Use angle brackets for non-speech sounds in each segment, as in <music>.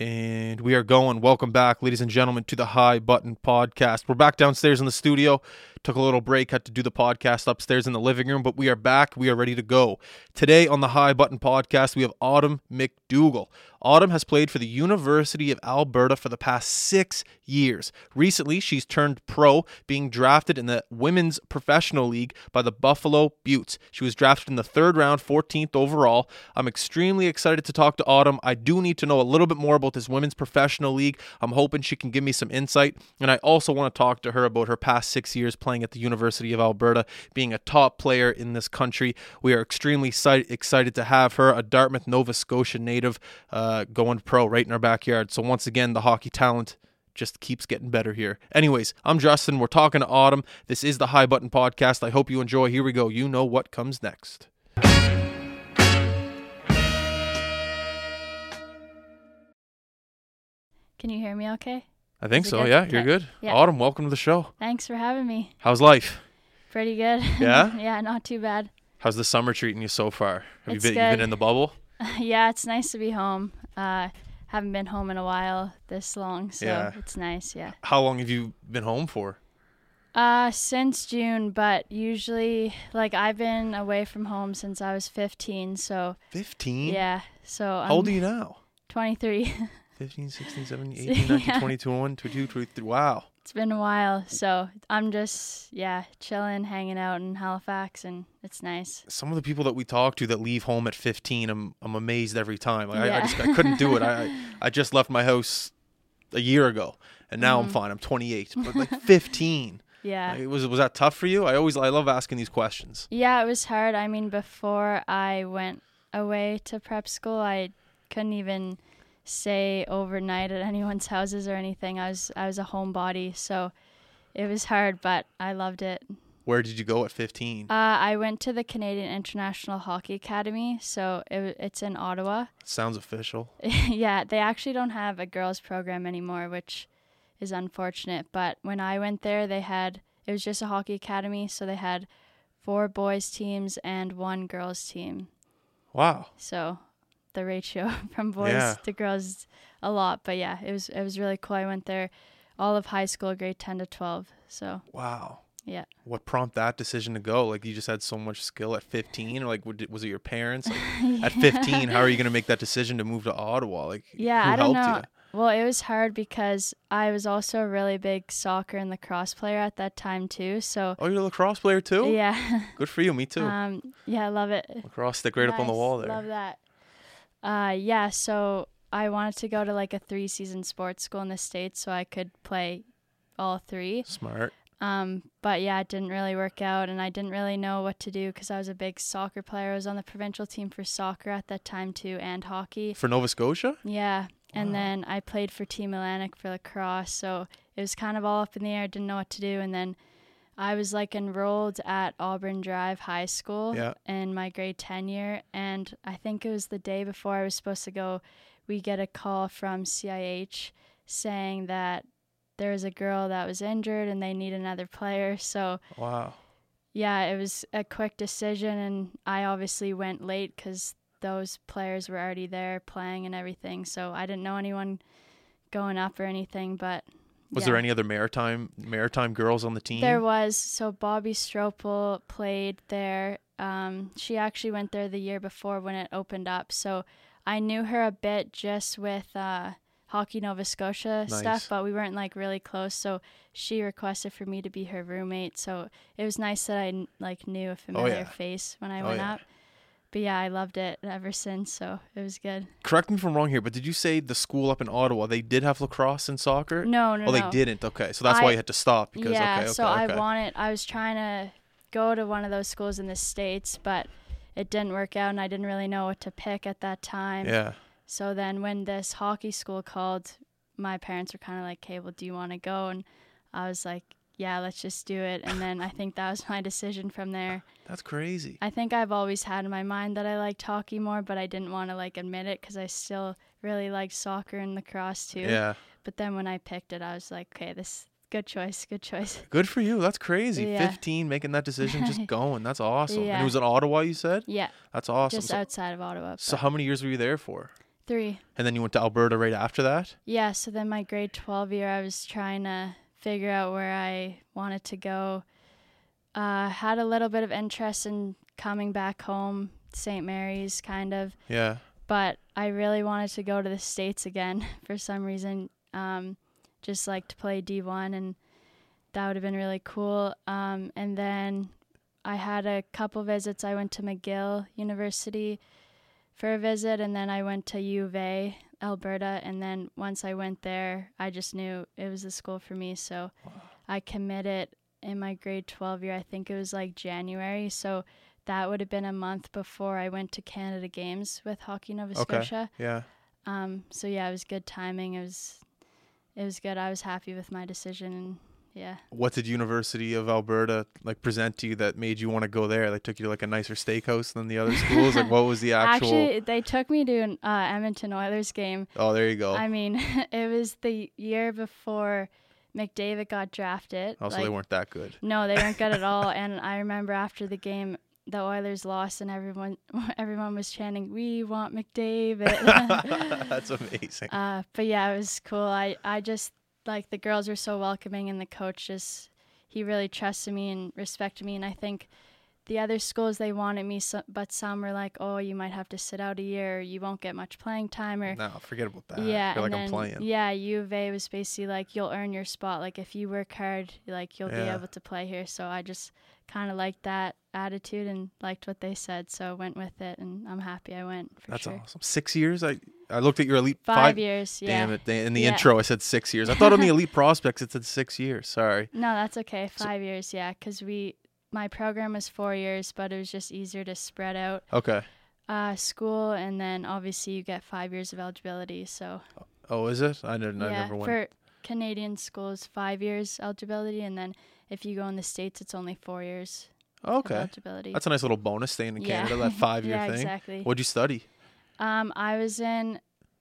And we are going. Welcome back, ladies and gentlemen, to the High Button Podcast. We're back downstairs in the studio. Took a little break, had to do the podcast upstairs in the living room, but we are back. We are ready to go. Today on the High Button Podcast, we have Autumn MacDougall. Autumn has played for the University of Alberta for the past six years. Recently, she's turned pro, being drafted in the Women's Professional League by the Buffalo Beauts. She was drafted in the third round, 14th overall. I'm extremely excited to talk to Autumn. I do need to know a little bit more about this Women's Professional League. I'm hoping she can give me some insight. And I also want to talk to her about her past six years playing at the University of Alberta, being a top player in this country. We are extremely excited to have her, a Dartmouth, Nova Scotia native. Uh, going pro right in our backyard. So once again, the hockey talent just keeps getting better here. Anyways, I'm Justin. We're talking to Autumn. This is the High Button Podcast. I hope you enjoy. Here we go. You know what comes next. Can you hear me okay? I think so. Good? Yeah, you're good. Yeah. Autumn, welcome to the show. Thanks for having me. How's life? Pretty good. <laughs> Yeah? yeah, not too bad. How's the summer treating you so far? Have it's you been, good. you been in the bubble? <laughs> yeah, it's nice to be home. Uh, haven't been home in a while this long, so yeah. it's nice. Yeah. How long have you been home for? Uh, since June, but usually, like, I've been away from home since I was 15, so. 15? Yeah, so. How I'm old are you now? 23. <laughs> 15, 16, 17, <laughs> 18, 19, yeah. 22, 21, 22, 23. Wow. It's been a while, so I'm just yeah chilling, hanging out in Halifax, and it's nice. Some of the people that we talk to that leave home at 15, I'm I'm amazed every time. Like yeah. I, I, just I couldn't do it. <laughs> I I just left my house a year ago, and now mm-hmm. I'm fine. I'm 28, but like <laughs> 15. Yeah. Like, was was that tough for you? I always I love asking these questions. Yeah, it was hard. I mean, before I went away to prep school, I couldn't even stay overnight at <laughs> anyone's houses or anything. I was I was a homebody, so it was hard, but I loved it. Where did you go at 15? Uh, I went to the Canadian International Hockey Academy, so it, it's in Ottawa. Sounds official. <laughs> yeah, they actually don't have a girls program anymore, which is unfortunate. But when I went there, they had it was just a hockey academy, so they had four boys teams and one girls team. Wow. So the ratio <laughs> from boys yeah. to girls a lot. But yeah, it was it was really cool. I went there all of high school, grade ten to twelve. So wow. Yeah. What prompted that decision to go? Like you just had so much skill at 15, or like was it your parents? Like <laughs> yeah. at 15, how are you going to make that decision to move to Ottawa? Like <laughs> yeah, I don't know. You? Well, it was hard because I was also a really big soccer and lacrosse player at that time too. So oh, you're a lacrosse player too? Yeah. Good for you. Me too. Um, yeah, I love it. Lacrosse stick right nice. up on the wall there. Love that. Uh, yeah, so I wanted to go to like a three season sports school in the States so I could play all three. Smart. Um, but yeah, it didn't really work out, and I didn't really know what to do because I was a big soccer player. I was on the provincial team for soccer at that time too, and hockey. For Nova Scotia? Yeah. And then I played for Team Atlantic for lacrosse, so it was kind of all up in the air. Didn't know what to do, and then I was like enrolled at Auburn Drive High School yeah. in my grade 10 year. And I think it was the day before I was supposed to go, we get a call from CIH saying that there was a girl that was injured and they need another player. So, wow. Yeah, it was a quick decision. And I obviously went late because those players were already there playing and everything. So I didn't know anyone going up or anything, but was yeah. there any other maritime maritime girls on the team? There was. So Bobby Stropel played there. Um, she actually went there the year before when it opened up. So I knew her a bit just with uh, Hockey Nova Scotia nice. stuff, but we weren't like really close. So she requested for me to be her roommate. So it was nice that I like knew a familiar oh, yeah. face when I oh, went yeah. up but yeah, I loved it ever since. So it was good. Correct me if I'm wrong here, but did you say the school up in Ottawa they did have lacrosse and soccer? No, no, oh, they no. didn't. Okay, so that's I, why you had to stop because yeah. Okay, okay, so okay. I wanted. I was trying to go to one of those schools in the states, but it didn't work out, and I didn't really know what to pick at that time. Yeah. So then when this hockey school called, my parents were kind of like, "Hey, well, do you want to go?" And I was like, yeah, let's just do it. And then I think that was <laughs> my decision from there. That's crazy. I think I've always had in my mind that I liked hockey more, but I didn't want to like admit it because I still really liked soccer and lacrosse too. Yeah. But then when I picked it, I was like, okay, this good choice, good choice. <laughs> Good for you. That's crazy. Yeah. 15 making that decision, just <laughs> going. That's awesome. Yeah. And it was in Ottawa, you said? Yeah. That's awesome. Just so, outside of Ottawa. So how many years were you there for? Three. And then you went to Alberta right after that? Yeah, so then my grade 12 year, I was trying to figure out where I wanted to go. Uh, had a little bit of interest in coming back home, St. Mary's, kind of, Yeah. but I really wanted to go to the States again <laughs> for some reason. Um, just like to play D1, and that would have been really cool. Um, and then I had a couple visits. I went to McGill University for a visit, and then I went to U of A, Alberta. And then once I went there, I just knew it was the school for me. So I committed in my grade 12 year. I think it was like January. So that would have been a month before I went to Canada Games with Hockey Nova Okay. Scotia. Yeah. Um, so yeah, it was good timing. It was, it was good. I was happy with my decision, and yeah. What did University of Alberta like present to you that made you want to go there? Like took you to like a nicer steakhouse than the other <laughs> schools? like what was the actual Actually, they took me to an uh, Edmonton Oilers game. Oh, there you go. I mean, <laughs> it was the year before McDavid got drafted. oh, so like, they weren't that good. No, they weren't good at all. <laughs> And I remember after the game, the Oilers lost, and everyone everyone was chanting, "We want McDavid." That's amazing. uh, but yeah, it was cool. I I just like the girls were so welcoming, and the coach just he really trusted me and respected me. And I think the other schools they wanted me, so, but some were like, "Oh, you might have to sit out a year, or you won't get much playing time." Or no, forget about that. yeah, like and I'm playing. Yeah, U of A was basically like you'll earn your spot. Like if you work hard, like you'll be able to play here. So I just kind of liked that attitude and liked what they said, so went with it, and I'm happy I went for That's sure. awesome. Six years. I I looked at your elite Five, five. years, yeah. Damn it! They- In the Yeah. intro, I said six years. I thought on the <laughs> elite prospects it said six years. Sorry. No, that's okay. So- Five years, yeah, because we my program was four years, but it was just easier to spread out Okay. uh, school, and then obviously you get five years of eligibility. So Oh, is it? I didn't. I yeah, never went. for Canadian schools, five years eligibility, and then if you go in the states, it's only four years okay. eligibility. That's a nice little bonus staying in Yeah. Canada. That <laughs> five year yeah, thing. exactly. What'd you study? Um, I was in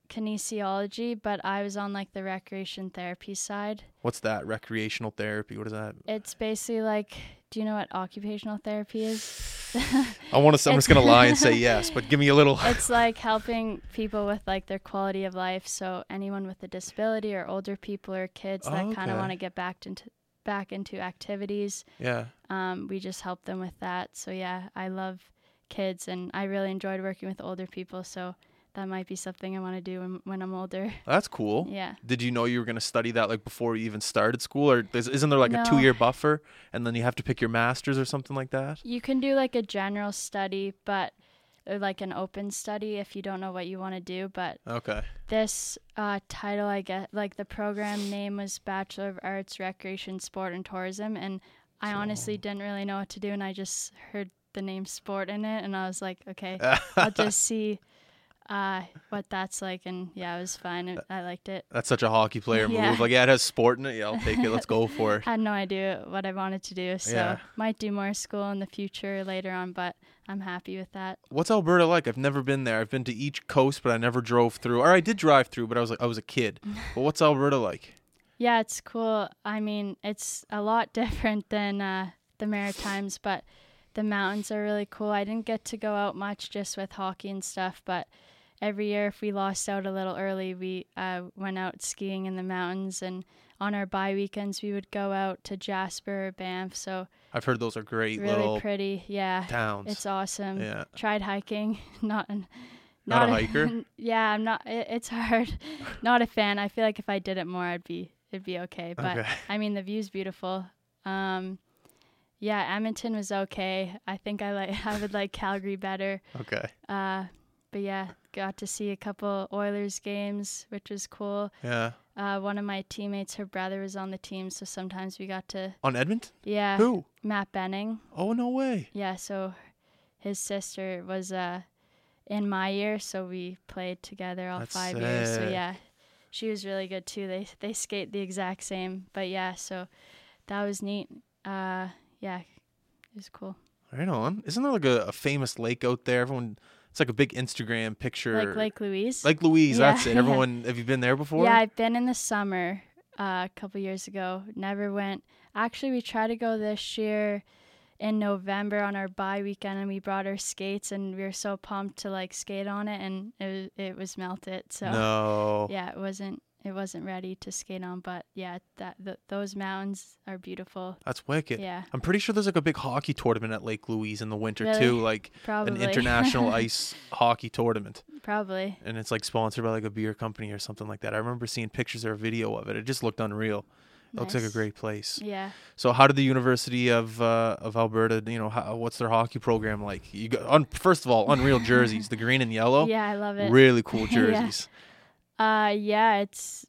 kinesiology, but I was on like the recreation therapy side. What's that? Recreational therapy. What is that? It's basically like, do you know what occupational therapy is? I want to. I'm just gonna lie and say <laughs> yes, but give me a little. <laughs> it's like helping people with like their quality of life. So anyone with a disability or older people or kids that kind of want to get back into back into activities, yeah. um, we just help them with that. So yeah, I love kids and I really enjoyed working with older people. So that might be something I want to do when, when I'm older. <laughs> That's cool. Yeah. Did you know you were going to study that like before you even started school, or is, isn't there like a two-year buffer, and then you have to pick your masters or something like that? You can do like a general study, but like an open study if you don't know what you want to do. But Okay. this uh, title, I get like the program name was Bachelor of Arts, Recreation, Sport, and Tourism, and I honestly didn't really know what to do, and I just heard the name sport in it, and I was like, okay, <laughs> I'll just see uh, what that's like, and yeah, it was fine. It- I liked it. That's such a hockey player <laughs> Yeah. move. Like, yeah, it has sport in it. Yeah, I'll take it. Let's go <laughs> for it. I had no idea what I wanted to do, so Yeah. might do more school in the future later on, but I'm happy with that. What's Alberta like? I've never been there. I've been to each coast, but I never drove through. Or I did drive through, but I was like, I was a kid. But what's Alberta like? Yeah, it's cool. I mean, it's a lot different than uh, the Maritimes, but the mountains are really cool. I didn't get to go out much just with hockey and stuff, but every year if we lost out a little early, we uh, went out skiing in the mountains. And on our bye weekends, we would go out to Jasper or Banff. So I've heard those are great really little pretty. Yeah, towns. it's awesome. yeah. Tried hiking, <laughs> not an, Not a hiker? <laughs> yeah, I'm not. It, it's hard. <laughs> not a fan. I feel like if I did it more, I'd be it'd be okay. But Okay. I mean, the view's beautiful. Um, yeah, Edmonton was okay. I think I like <laughs> I would like Calgary better. Okay. Uh, but yeah, got to see a couple Oilers games, which was cool. Yeah. Uh, one of my teammates, her brother was on the team, so sometimes we got to On Edmonton? yeah. Who? Matt Benning. Oh no way. Yeah, so his sister was uh in my year, so we played together all That's five years. So yeah, she was really good too. They they skate the exact same, but yeah, so that was neat. Uh, yeah, it was cool. Right on. Isn't there like a, a famous lake out there? Everyone, it's like a big Instagram picture. Like Lake Louise. Lake Louise. Yeah, That's it. <laughs> Everyone, have you been there before? Yeah, I've been in the summer uh, a couple years ago. Never went. Actually, we tried to go this year in November on our bye weekend, and we brought our skates, and we were so pumped to like skate on it, and it was, it was melted. So No. yeah, it wasn't it wasn't ready to skate on, but yeah, that th- those mountains are beautiful. That's wicked. Yeah, I'm pretty sure there's like a big hockey tournament at Lake Louise in the winter Really? too, like probably an international <laughs> ice hockey tournament. probably. And it's like sponsored by like a beer company or something like that. I remember seeing pictures or a video of it. It just looked unreal. It looks like a great place. Yeah. So how did the University of uh, of Alberta, you know, how, what's their hockey program like? You got un, first of all, unreal <laughs> jerseys, the green and yellow. Yeah, I love it. Really cool <laughs> Yeah. Uh, yeah, it's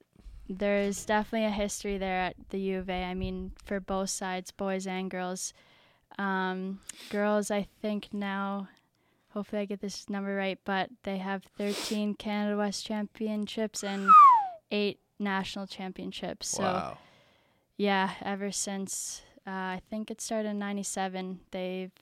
there's definitely a history there at the U of A. I mean, for both sides, boys and girls. Um, girls, I think now, hopefully I get this number right, but they have 13 Canada West championships and eight national championships. So wow. yeah, ever since uh, I think it started in '97, they've,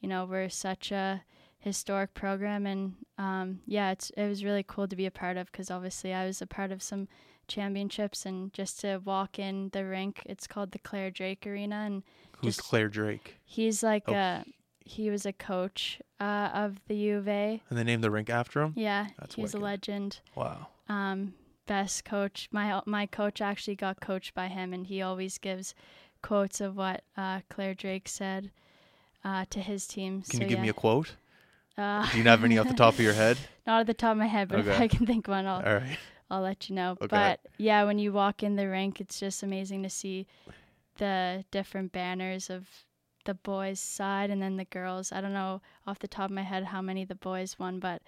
you know, we're such a historic program, and um, yeah, it's it was really cool to be a part of because obviously I was a part of some championships, and just to walk in the rink, it's called the Clare Drake Arena, and Who's just- Clare Drake? he's like Oh. a he was a coach uh, of the U of A. And they named the rink after him? Yeah, That's he's wicked. a legend Wow. um, best coach. My my coach actually got coached by him, and he always gives quotes of what uh, Clare Drake said uh, to his team. Can so you give yeah. me a quote? Uh, Do you have any off the top of your head? <laughs> Not at the top of my head, but if <laughs> I can think one, I'll All right. I'll let you know. Okay. But yeah, when you walk in the rink, it's just amazing to see the different banners of the boys' side and then the girls. I don't know off the top of my head how many the boys won, but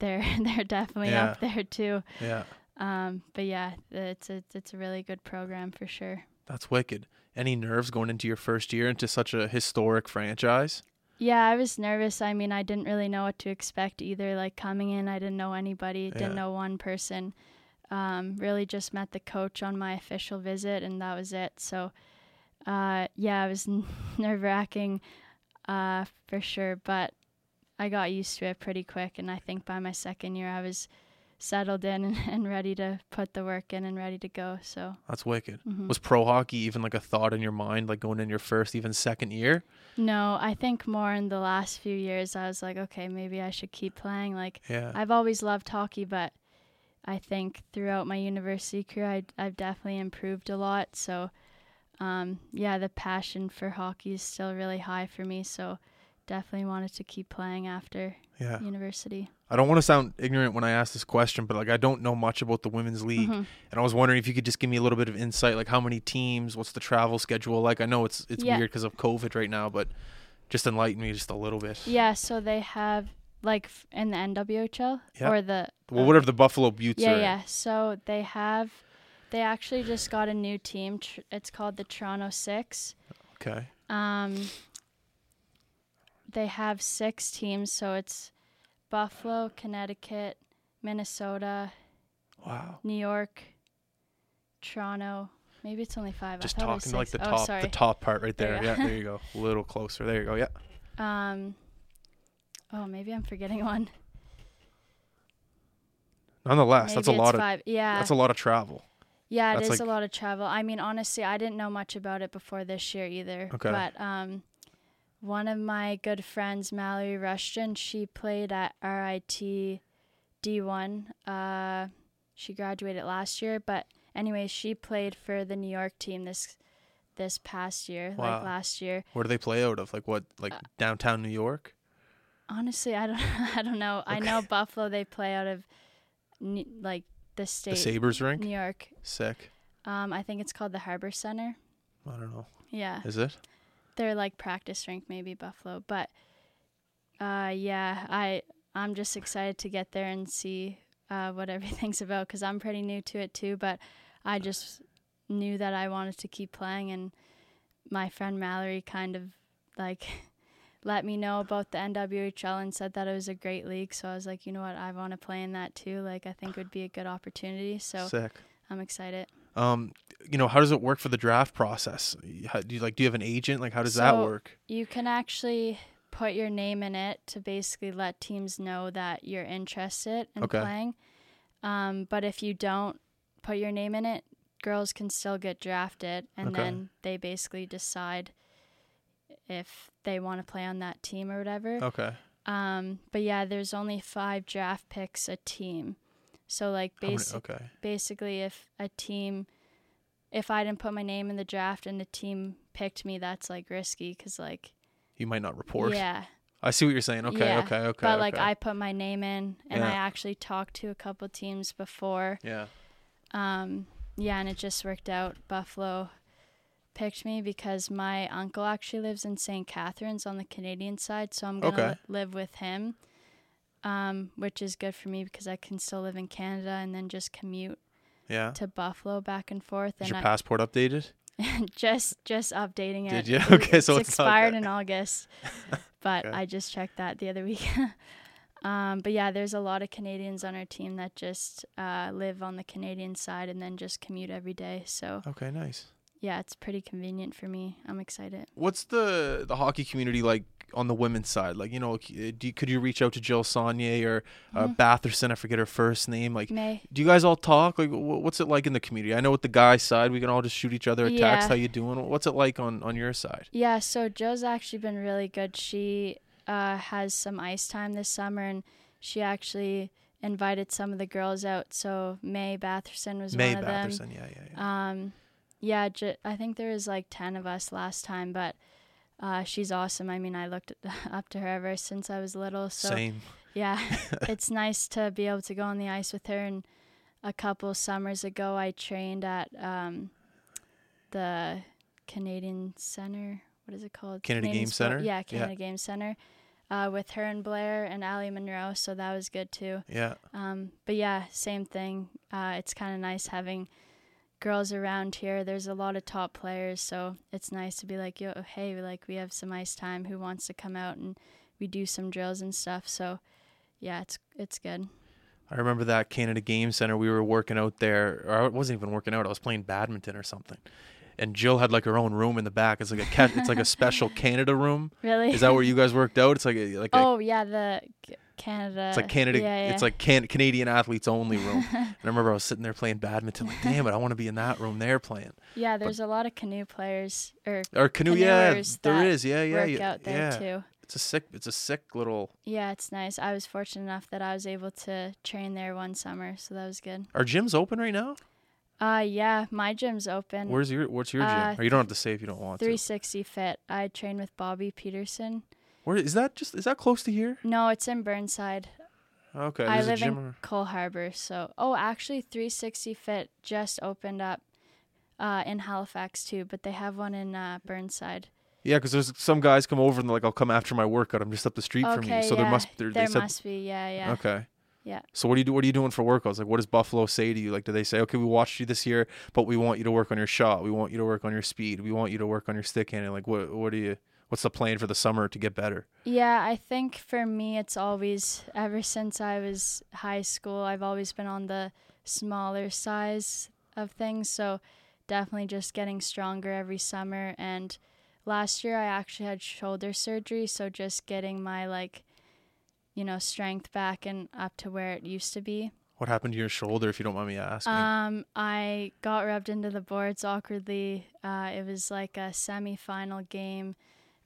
they're <laughs> they're definitely Yeah. up there too. Yeah. Um, but yeah, it's a it's a really good program for sure. That's wicked. Any nerves going into your first year into such a historic franchise? Yeah, I was nervous. I mean, I didn't really know what to expect either. Like coming in, I didn't know anybody, Yeah. didn't know one person. Um, really just met the coach on my official visit, and that was it. So, uh, yeah, it was <laughs> nerve wracking, uh, for sure. But I got used to it pretty quick, and I think by my second year, I was settled in and, <laughs> and ready to put the work in and ready to go. So, That's wicked. mhm. Was pro hockey even like a thought in your mind, like going in your first, even second year? no, I think more in the last few years, I was like, okay, maybe I should keep playing. Like. Yeah. I've always loved hockey, but I think throughout my university career, I, I've definitely improved a lot. So, um, yeah, the passion for hockey is still really high for me. So, definitely wanted to keep playing after yeah. university. I don't want to sound ignorant when I ask this question, but like I don't know much about the women's league. Mhm. And I was wondering if you could just give me a little bit of insight, like how many teams, what's the travel schedule like? I know it's it's Yeah. weird because of COVID right now, but just enlighten me just a little bit. Yeah, so they have like in the NWHL Yeah. or the Well, uh, whatever the Buffalo Beauts Yeah, are. yeah. So they have, they actually just got a new team. Tr- It's called the Toronto Six. Okay. Um, they have six teams, so it's Buffalo, Connecticut, Minnesota, Wow. New York, Toronto. Maybe it's only five. Just talking like the oh, top sorry. the top part right There there. Yeah, there you go. <laughs> A little closer. There you go. Yeah. Um. Oh, maybe I'm forgetting one. Nonetheless, maybe that's a lot of. Yeah. that's a lot of travel. Yeah, it That's is like- a lot of travel. I mean, honestly, I didn't know much about it before this year either. Okay. But um, one of my good friends, Mallory Rushton, she played at RIT D1. Uh, she graduated last year, but anyway, she played for the New York team this this past year, Wow. like last year. Where do they play out of? Like what? Like Uh, downtown New York? Honestly, I don't <laughs> I don't know. I know Buffalo they play out of like the state. The Sabres rink? New York. Sick. Um, I think it's called the Harbor Center. I don't know. Yeah. Is it? Their like practice rink maybe buffalo but uh yeah i i'm just excited to get there and see uh what <laughs> everything's about because i'm pretty new to it too but i just knew that i wanted to keep playing and my friend mallory kind of like <laughs> let me know about the nwhl and said that it was a great league so i was like you know what i want to play in that too like i think it would be a good opportunity so Sick. i'm excited Um, you know, how does it work for the draft process? How, do you like? Do you have an agent? Like, how does that work? You can actually put your name in it to basically let teams know that you're interested in Okay. playing. Um, but if you don't put your name in it, girls can still get drafted, and Okay. then they basically decide if they want to play on that team or whatever. Okay. Um, but yeah, there's only five draft picks a team. So like basi- okay. basically if a team if I didn't put my name in the draft and the team picked me, that's like risky cuz like You might not report. yeah. <laughs> I see what you're saying. Okay. Yeah, Okay. Okay. but like okay. I put my name in and I actually talked to a couple teams before. Yeah. Um yeah, and it just worked out. Buffalo picked me because my uncle actually lives in St. Catharines on the Canadian side, so I'm going to Okay. li- live with him. Um which is good for me because I can still live in Canada and then just commute Yeah. to Buffalo back and forth Is and your I, passport updated? <laughs> just just updating it. Did you? It- <laughs> Okay, so it's it's expired in August, <laughs> but Okay. I just checked that the other week. um, but yeah, there's a lot of Canadians on our team that just uh, live on the Canadian side and then just commute every day. So Okay. Nice. yeah, it's pretty convenient for me. I'm excited. What's the the hockey community like on the women's side? Like, you know, do you, could you reach out to Jill Saulnier or uh, Mhm. Batherson? I forget her first name. Like, Mae do you guys all talk? Like, wh- what's it like in the community? I know with the guys' side, we can all just shoot each other a text. Yeah. How you doing? What's it like on on your side? yeah. So Joe's actually been really good. She uh, has some ice time this summer, and she actually invited some of the girls out. So Mae Batherson was Mae one of them. Batherson. Yeah, yeah, yeah. Um, yeah, j- I think there was like 10 of us last time, but uh, she's awesome. I mean, I looked <laughs> up to her ever since I was little. So, Same. yeah, <laughs> it's nice to be able to go on the ice with her. And a couple summers ago, I trained at um, the Canadian Center. What is it called? Canada Canadian Game Sport- Center? Yeah, Yeah. Canada Game Center. Uh, with her and Blayre and Allie Monroe, so that was good too. Yeah. Um, but yeah, same thing. Uh, it's kind of nice having girls around here. There's a lot of top players, so it's nice to be like, yo, hey, like we have some ice time. Who wants to come out and we do some drills and stuff. So yeah, it's it's good. I remember that Canada Game Center. We were working out there, or I wasn't even working out. I was playing badminton or something. And Jill had like her own room in the back. It's like a ca- it's like a special <laughs> Canada room. Really? Is that where you guys worked out? It's like a like a, oh yeah, the Canada. it's like Canada. Yeah, yeah. It's like can- Canadian athletes only room. and <laughs> I remember I was sitting there playing badminton. Like, damn it, I want to be in that room they're playing. yeah. There's a lot of canoe players or Or canoe, yeah, there is, yeah, yeah, work yeah. out there yeah. too. It's a sick, it's a sick little. Yeah, it's nice. I was fortunate enough that I was able to train there one summer, so that was good. Are gyms open right now? Uh yeah, my gym's open. Where's your What's your gym? Uh, or you don't have to say if you don't want to. 360 Fit. I train with Bobby Peterson. Where is that? Just is that close to here? No, it's in Burnside. Okay, I live gym. in ar- Cole Harbor. So, oh, actually, 360 Fit just opened up uh, in Halifax too, but they have one in uh, Burnside. Yeah, because there's some guys come over and they're like, "I'll come after my workout. I'm just up the street from you." So yeah, there must there, there they said must be. Yeah, yeah. okay. Yeah. So what do you do? What are you doing for workouts? Like, what does Buffalo say to you? Like, do they say, "Okay, we watched you this year, but we want you to work on your shot. We want you to work on your speed. We want you to work on your stick handling." Like, what what do you? What's the plan for the summer to get better? Yeah, I think for me, it's always, ever since I was high school, I've always been on the smaller size of things. So definitely just getting stronger every summer. And last year, I actually had shoulder surgery. So just getting my, like, you know, strength back and up to where it used to be. What happened to your shoulder, if you don't mind me asking? Um, I got rubbed into the boards awkwardly. Uh, it was like a semi-final game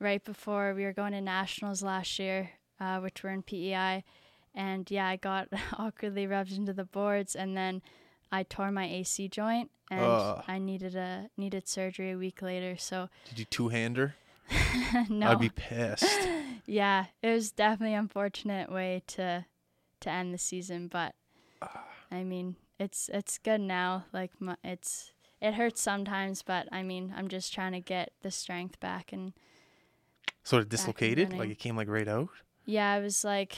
right before we were going to nationals last year, uh, which were in PEI, and yeah, I got <laughs> awkwardly rubbed into the boards, and then I tore my AC joint, and Ugh. I needed a needed surgery a week later. So Did you two hander? <laughs> no, I'd be pissed. <laughs> yeah, it was definitely an unfortunate way to to end the season, but I mean, it's it's good now. Like my, it's it hurts sometimes, but I mean, I'm just trying to get the strength back and So of dislocated? Like it came like right out? yeah, I was like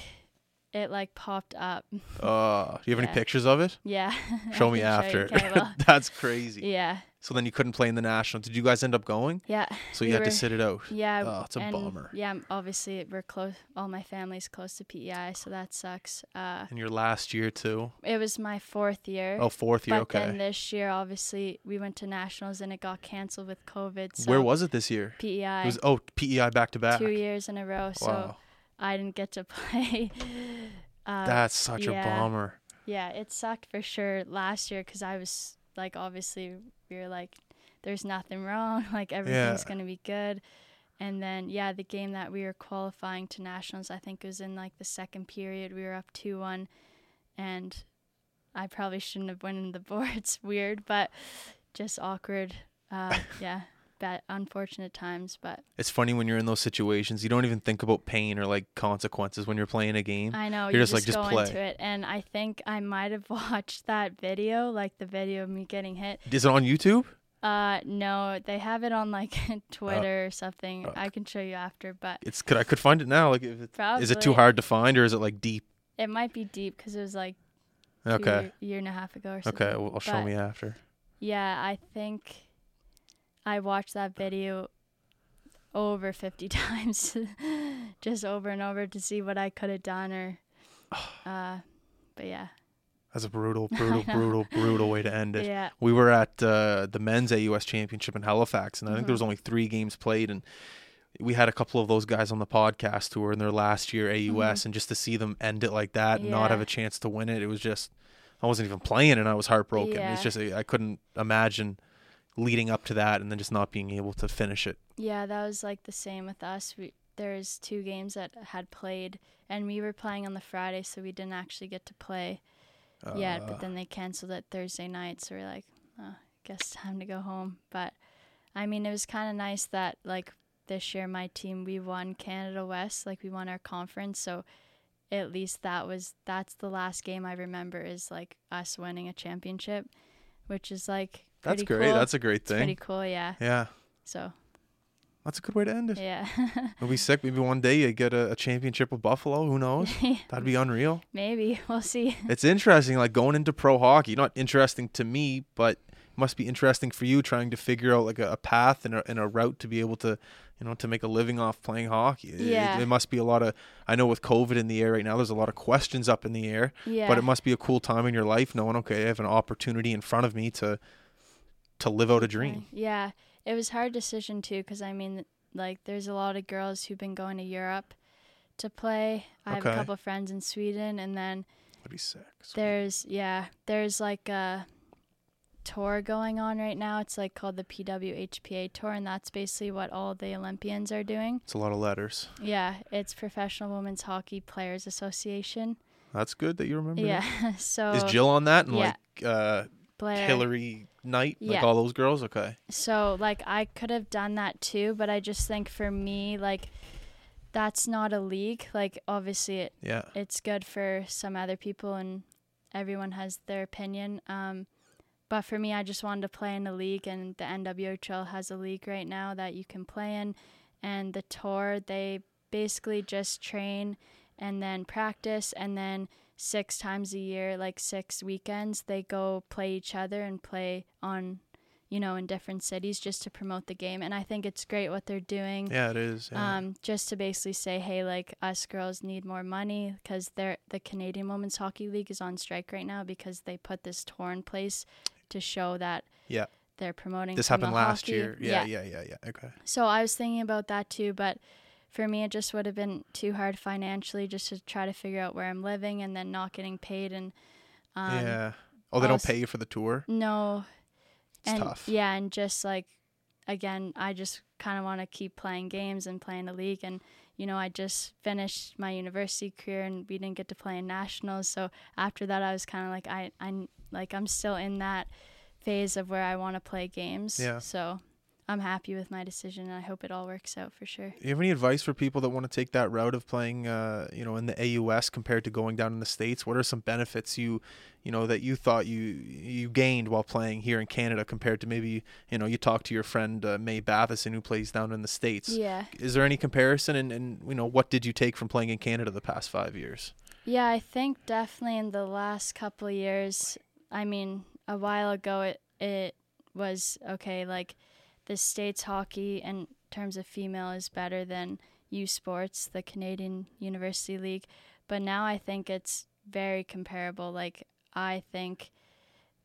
it like popped up. Uh, do you have Yeah. any pictures of it? Yeah. <laughs> Show me after. well, <laughs> That's crazy. yeah. So then you couldn't play in the national. Did you guys end up going? Yeah. So We you had were- to sit it out. Yeah. Oh, it's a and bummer. Yeah, obviously we're close all my family's close to PEI, so that sucks. Uh In your last year too. it was my fourth year. Oh, fourth year. But okay. then this year, obviously, we went to nationals and it got canceled with COVID. So Where was it this year? PEI? It was oh PEI back to back. two years in a row. So Wow, I didn't get to <laughs> play. uh, that's such yeah. a bummer. yeah, it sucked for sure last year because I was like, obviously, we were like, there's nothing wrong. <laughs> Like everything's Yeah. gonna be good. And then yeah, the game that we were qualifying to nationals, I think it was in like the second period. We were up two one, and I probably shouldn't have won the <laughs> boards. Weird, but just awkward. Uh, <laughs> yeah, bad, unfortunate times. But It's funny when you're in those situations, you don't even think about pain or like consequences when you're playing a game. I know You're you just like, just go play. into it, and I think I might have <laughs> watched that video, like the video of me getting hit. Is it on YouTube? Uh, no, they have it on like <laughs> Twitter or something. uh, I can show you after, but It's could I could find it now. Like, if it's, probably is it too hard to find or is it like deep? It might be deep because it was like Okay. year, year and a half ago or something. Okay. Well, I'll show but- me after. Yeah, I think I watched that video over 50 <laughs> times, just over and over to see what I could have done or, <sighs> uh, but yeah, That's a brutal, <laughs> brutal, brutal, brutal way to end it. yeah, We were at uh, the men's AUS championship in Halifax, and I think there was Mhm. only three games played, and we had a couple of those guys on the podcast who were in their last year AUS, and just to see them end it like that, and not have Mm-hmm. A chance to win it, it was just I wasn't even playing, and I was heartbroken. It's Yeah. just I couldn't imagine leading up to that and then just not being able to finish it. yeah, that was like the same with us. We, there's two games that had played and we were playing on the Friday, so we didn't actually get to play yet, Uh, but then they canceled it Thursday night, so we're like, oh, guess time to go home. But I mean, it was kind of nice that like this year my team we won Canada West, like we won our conference, so at least that was that's the last game I remember is like us winning a championship, which is like that's great. Cool. That's a great thing. It's pretty cool, yeah. Yeah, So that's a good way to end it. yeah, <laughs> It'll be sick. Maybe one day you get a, a championship with Buffalo. Who knows? <laughs> That'd be unreal. maybe we'll see. <laughs> It's interesting, like going into pro hockey. Not interesting to me, but must be interesting for you trying to figure out like a, a path and a, and a route to be able to, you know, to make a living off playing hockey. Yeah. It, it must be a lot of. I know with COVID in the air right now, there's a lot of questions up in the air. Yeah, But it must be a cool time in your life knowing, okay, I have an opportunity in front of me to, to live out a dream. Yeah, it was hard decision too because I mean, like, there's a lot of girls who've been going to Europe to play. I have a couple of friends in Sweden, and then That'd be sick. Sweet. there's yeah, there's like a tour going on right now. It's like called the PWHPA tour, and that's basically what all the Olympians are doing. It's a lot of letters. Yeah, it's Professional Women's Hockey Players Association. That's good that you remember. that. Yeah, <laughs> so Is Jill on that and yeah. like uh, Blayre. Hilary Knight, like Yeah. all those girls? Okay. So like I could have done that too, but I just think for me like that's not a league. Like obviously it, Yeah. it's good for some other people and everyone has their opinion. Um but for me I just wanted to play in a league and the NWHL has a league right now that you can play in and the tour they basically just train and then practice and then six times a year like six weekends they go play each other and play on you know in different cities just to promote the game and i think it's great what they're doing Yeah, it is. Yeah. um, just to basically say, hey, like us girls need more money because they're the Canadian Women's Hockey League is on strike right now because they put this tour in place to show that Yeah. they're promoting. this happened last hockey. year. Yeah, yeah, yeah, yeah. Okay. So I was thinking about that too, but for me, it just would have been too hard financially just to try to figure out where I'm living and then not getting paid and. Um, yeah. Oh, they don't pay you for the tour. No, It's and tough. yeah, and just like again, I just kind of want to keep playing games and playing the league, and you know, I just finished my university career, and we didn't get to play in nationals. So after that, I was kind of like, I, I, like I'm still in that phase of where I want to play games. Yeah. So I'm happy with my decision, and I hope it all works out for sure. you have any advice for people that want to take that route of playing, uh, you know, in the AUS compared to going down in the states? What are some benefits you, you know, that you thought you you gained while playing here in Canada compared to maybe, you know, you talked to your friend uh, Mae Batherson who plays down in the states. Yeah. Is there any comparison, and, and you know, what did you take from playing in Canada the past five years? Yeah, I think definitely in the last couple of years, I mean, a while ago it it was okay, like the states hockey in terms of female is better than U Sports, the Canadian University League, but now I think it's very comparable. Like I think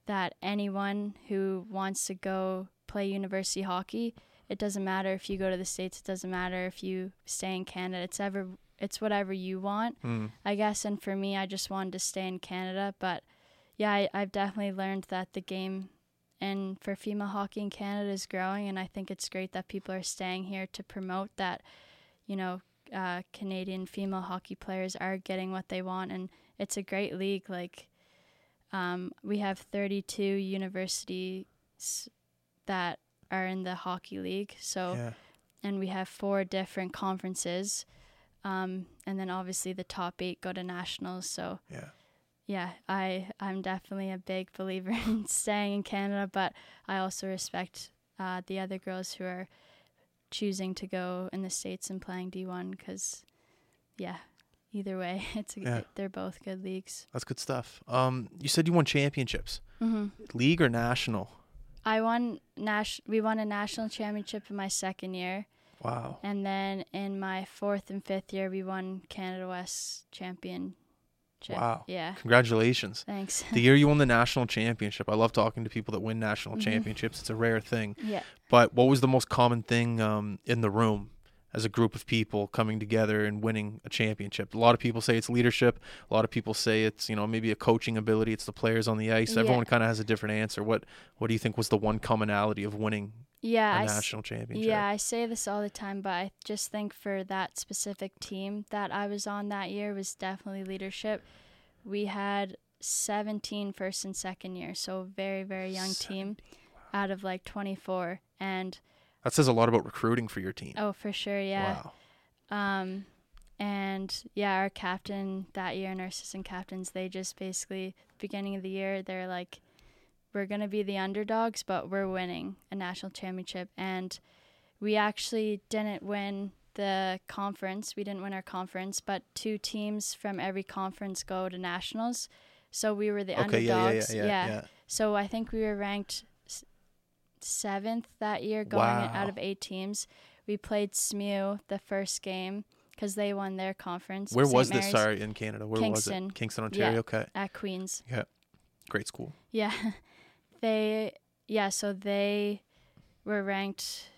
that anyone who wants to go play university hockey, it doesn't matter if you go to the states, it doesn't matter if you stay in Canada. It's ever it's whatever you want. Hmm. I guess. And for me, I just wanted to stay in Canada. But yeah, I, I've definitely learned that the game and for female hockey in Canada is growing, and I think it's great that people are staying here to promote that. You know, uh, Canadian female hockey players are getting what they want, and it's a great league. Like, um, we have 32 universities that are in the hockey league, so Yeah. and we have four different conferences, um, and then obviously the top eight go to nationals. So Yeah. Yeah, I I'm definitely a big believer <laughs> in staying in Canada, but I also respect uh, the other girls who are choosing to go in the states and playing D1 because yeah, either way, <laughs> it's a, Yeah. they're both good leagues. That's good stuff. Um, you said you won championships, hmm league or national? I won Nash. We won a national championship in my second year, Wow. and then in my fourth and fifth year, we won Canada West championship. Wow. Yeah. Congratulations. Thanks. The year you won the national championship, I love talking to people that win national Mhm. championships. It's a rare thing. yeah. But what was the most common thing um, in the room as a group of people coming together and winning a championship? A lot of people say it's leadership. A lot of people say it's you know maybe a coaching ability. It's the players on the ice. Yeah. Everyone kind of has a different answer. What What do you think was the one commonality of winning Yeah. I s- national championship? Yeah, I say this all the time, but I just think for that specific team that I was on that year was definitely leadership. We had 17 first and second year, so very, very young team out of like 24. And That says a lot about recruiting for your team. oh, for sure, yeah. Wow. Um, and yeah, our captain that year and our assistant captains, they just basically beginning of the year, they're like, we're gonna be the underdogs, but we're winning a national championship, and we actually didn't win the conference. We didn't win our conference, but two teams from every conference go to nationals, so we were the Okay. Yeah, yeah. underdogs. Yeah. Yeah. yeah. So I think we were ranked seventh that year, going Wow. out of eight teams. We played SMU the first game because they won their conference. Where St. was this? Sorry, in Canada. Where was Kingston. it? Kingston, Ontario. Yeah. Okay. at Queens. Yeah. Great school. Yeah, <laughs> they yeah. So they were ranked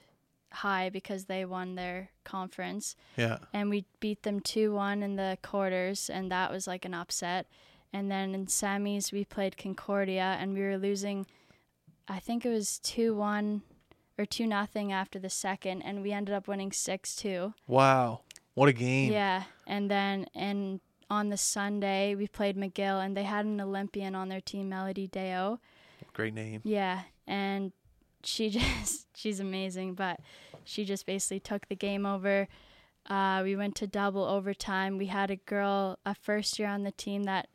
high because they won their conference, Yeah. and we beat them two one in the quarters, and that was like an upset. And then in semis we played Concordia, and we were losing. I think it was two one or two nothing after the second, and we ended up winning six two. Wow. What a game. Yeah, and then and on the Sunday we played McGill, and they had an Olympian on their team, Mélodie Daoust. Great name. Yeah, and she <laughs> just she's amazing, but she just basically took the game over. Uh, we went to double overtime. We had a girl, a first year on the team that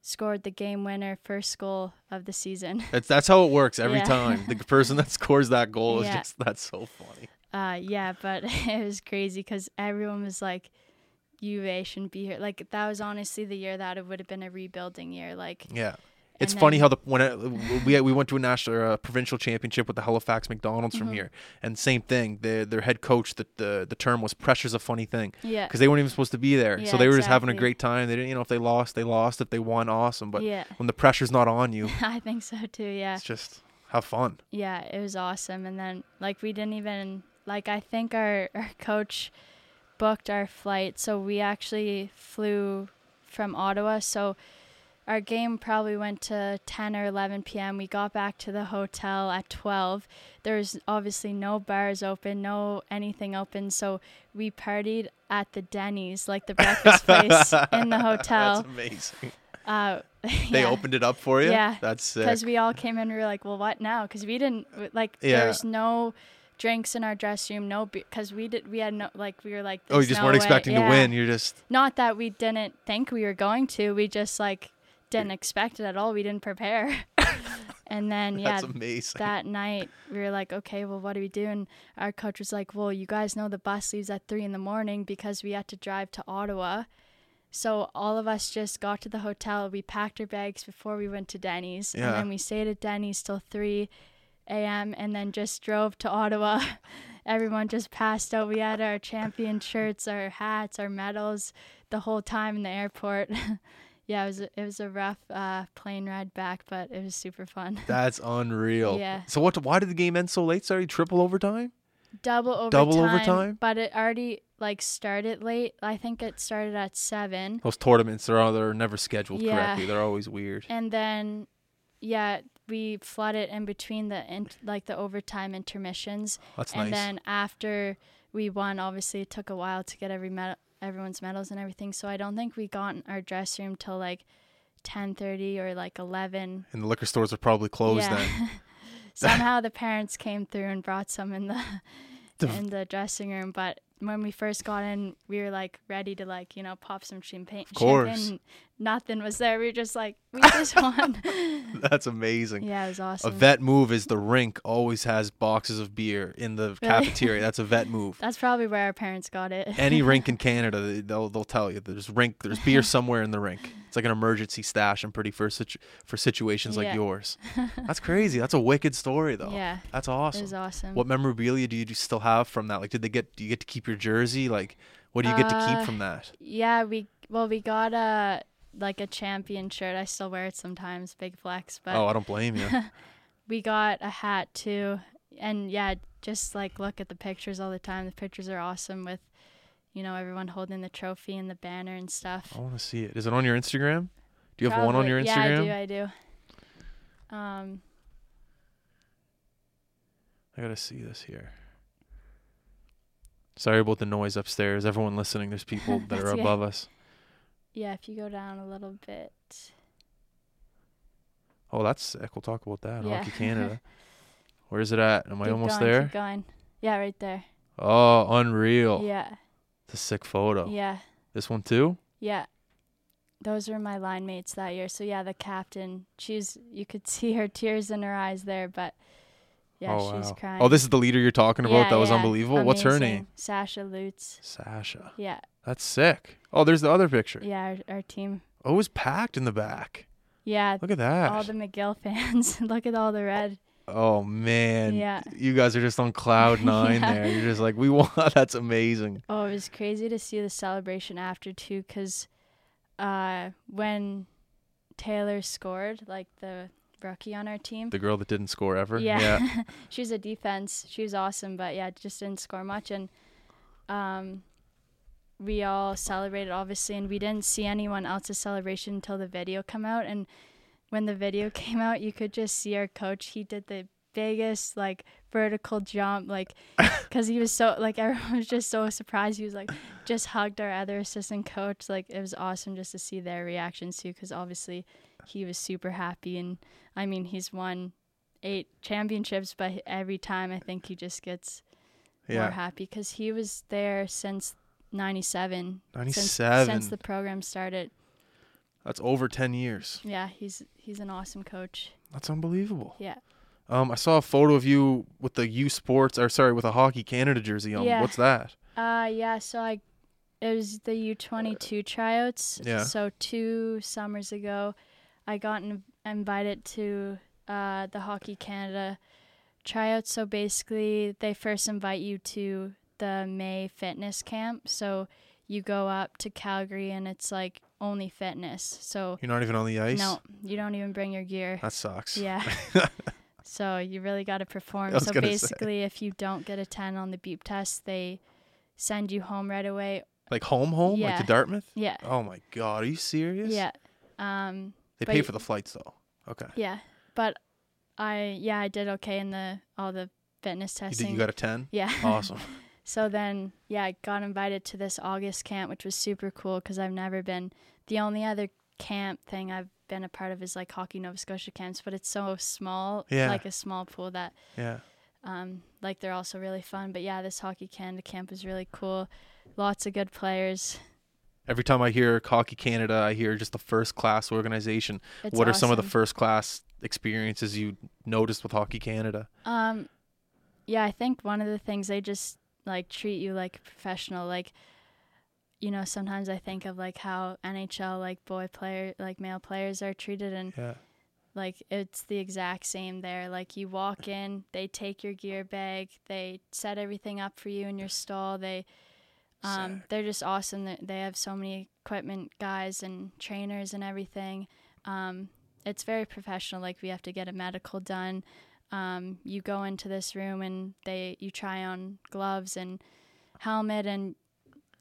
scored the game winner, first goal of the season. <laughs> That's that's how it works every Yeah. time. The person that scores that goal is Yeah. just that's so funny. Uh, yeah, but <laughs> it was crazy because everyone was like, U of A shouldn't be here. Like that was honestly the year that it would have been a rebuilding year. Like Yeah. It's And funny how the when it, we we went to a national uh, provincial championship with the Halifax McDonald's from Mhm. here, and same thing. Their their head coach, the the, the term was pressure's a funny thing yeah, because they weren't even supposed to be there, so they were just having a great time. They didn't, you know, if they lost, they lost. If they won, awesome. But yeah, when the pressure's not on you, <laughs> I think so too. Yeah. it's just have fun. yeah, it was awesome. And then like we didn't even like I think our <laughs> our coach booked our flight, so we actually flew from Ottawa. So our game probably went to 10 or 11 p.m. We got back to the hotel at 12. There was obviously no bars open, no anything open. So we partied at the Denny's, like the breakfast <laughs> place in the hotel. That's amazing. <laughs> Uh, They yeah. opened it up for you. Yeah, that's because we all came in and we were like, well, what now? Because we didn't like Yeah. there was no drinks in our dressing room, no because we did we had no like we were like oh, you just no weren't way." expecting to Yeah. win. You're just Not that we didn't think we were going to, we just like didn't expect it at all. We didn't prepare. <laughs> and then <laughs> yeah, that's amazing. that night we were like, okay, well, what do we do? And our coach was like, well, you guys know the bus leaves at three in the morning because we had to drive to Ottawa. So all of us just got to the hotel. We packed our bags before we went to Denny's, Yeah. and then we stayed at Denny's till three a.m. and then just drove to Ottawa. <laughs> Everyone just passed out. We had our champion shirts, our hats, our medals the whole time in the airport. Yeah, it was a, it was a rough uh, plane ride back, but it was super fun. <laughs> That's unreal. Yeah. So what? Why did the game end so late? Sorry, triple overtime. double overtime. Double overtime? But it already like started late. I think it started at seven, Those tournaments are all they're never scheduled Yeah. correctly. They're always weird. and then yeah, we flood it in between the in, like the overtime intermissions, That's and nice. then after we won, obviously it took a while to get every medal, everyone's medals and everything. So I don't think we got in our dress room till like ten thirty or like eleven. and the liquor stores are probably closed yeah. then. <laughs> Somehow the parents came through and brought some in <laughs> the in the dressing room, but when we first got in, we were like ready to like you know pop some champagne. Of course. champagne. Nothing was there. We were just like we <laughs> just won. <laughs> That's amazing. yeah, it was awesome. A vet move is the rink always has boxes of beer in the Really? cafeteria. That's a vet <laughs> move. That's probably where our parents got it. Any rink in Canada, they- they'll they'll tell you there's rink there's beer somewhere in the rink. It's like an emergency stash. I'm pretty for situ- for situations like Yeah. yours. That's crazy. That's a wicked story though. yeah, That's it awesome. was awesome. What memorabilia do you still have from that? Like, did they get? Do you get to keep your jersey? Like, what do you get to keep Uh, from that? Yeah, we well we got a like a champion shirt. I still wear it sometimes, big flex. But Oh, I don't blame you. <laughs> we got a hat too, and yeah, just like look at the pictures all the time. The pictures are awesome with, you know, everyone holding the trophy and the banner and stuff. I want to see it. Is it on your Instagram? Do you have one on Probably- your Yeah, Instagram? I do. I do. Um, I gotta see this here. Sorry about the noise upstairs. Everyone listening, there's people <laughs> that are above us. Yeah, if you go down a little bit. Oh, that's sick. We'll talk about that. Yeah. Hockey Canada. <laughs> Where is it at? Am I Keep almost going, there? Keep going. Yeah, right there. Oh, unreal. Yeah, It's a sick photo. yeah, This one too? yeah. Those were my line mates that year. So yeah, the captain. She's you could <laughs> see her tears in her eyes there, but yeah, oh, she was wow. Oh, crying. Oh, this is the leader you're talking about? Yeah, that was yeah. unbelievable. What's her name? Sasha Lutz. Sasha. Yeah, That's sick. Oh, there's the other picture. yeah, our, our team. Oh, it was packed in the back. Yeah, Look at that. all the McGill fans. <laughs> Look at all the red. oh man. Yeah. You guys are just on cloud <laughs> nine Yeah. there. You're just like, we want <laughs> that's amazing. Oh, it was crazy to see the celebration after too, cause uh, when Taylor scored, like the rookie on our team. The girl that didn't score ever. Yeah, she was a defense. She was awesome, but yeah, just didn't score much. And um, we all celebrated obviously, and we didn't see anyone else's celebration until the video come out. And when the video <laughs> came out, you could just see our coach. He did the biggest like vertical jump, like <laughs> because he was so like everyone was just so surprised. He was like just hugged our other assistant coach. Like it was awesome just to see their reactions too, because obviously he was super happy. And I mean, he's won eight championships, but every time I think he just gets more happy because he was there since '97. Since, 97. since the program started. That's over 10 years. Yeah, he's he's an awesome coach. That's unbelievable. Yeah. Um, I saw a photo of you with the U Sports, or sorry, with a Hockey Canada jersey on. Yeah. What's that? Uh yeah, so I it was the U22 tryouts. Yeah. So two summers ago, I got in, invited to uh the Hockey Canada tryouts. So basically, they first invite you to the May fitness camp. So you go up to Calgary and it's like only fitness. So You're not even on the ice? no, you don't even bring your gear. That sucks. Yeah. <laughs> so you really got to perform. So gonna say. basically, if you don't get a 10 on the beep test, they send you home right away. Like home, home? Like to Dartmouth? Yeah. Oh my God. Are you serious? Yeah. Um, They pay for the flights though. Okay. yeah. But I, yeah, I did okay in the, all the fitness You, testing. did, you got a 10? yeah. Awesome. <laughs> so then, yeah, I got invited to this August camp, which was super cool because I've never been, the only other camp thing I've been a part of is like Hockey Nova Scotia camps, but it's so small, Yeah. like a small pool that yeah. um, like they're also really fun. But yeah, this Hockey Canada camp is really cool. Lots of good players. Every time I hear Hockey Canada, I hear just a first class organization. It's what are some of the first class experiences you noticed with Hockey Canada? Um, yeah, I think one of the things they just like treat you like a professional. Like, you know, sometimes I think of like how NHL like boy player like male players are treated, and Yeah. like it's the exact same there. Like you walk in, they take your gear bag, they set everything up for you in your stall. They um, they're just awesome. They- They have so many equipment guys and trainers and everything. Um, it's very professional. Like we have to get a medical done. Um, you go into this room and they you try on gloves and helmet and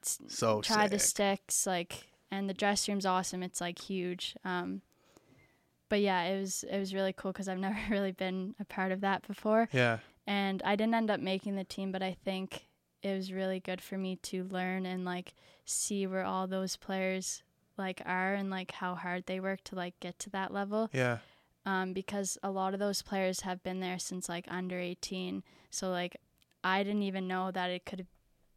So try the sticks like and the dressing room's awesome. It's like huge. Um, but yeah, it was it was really cool because I've <laughs> never really been a part of that before, Yeah. and I didn't end up making the team, but I think it was really good for me to learn and like see where all those players like are and like how hard they work to like get to that level Yeah. Um, because a lot of those players have been there since like under 18. So like I didn't even know that it could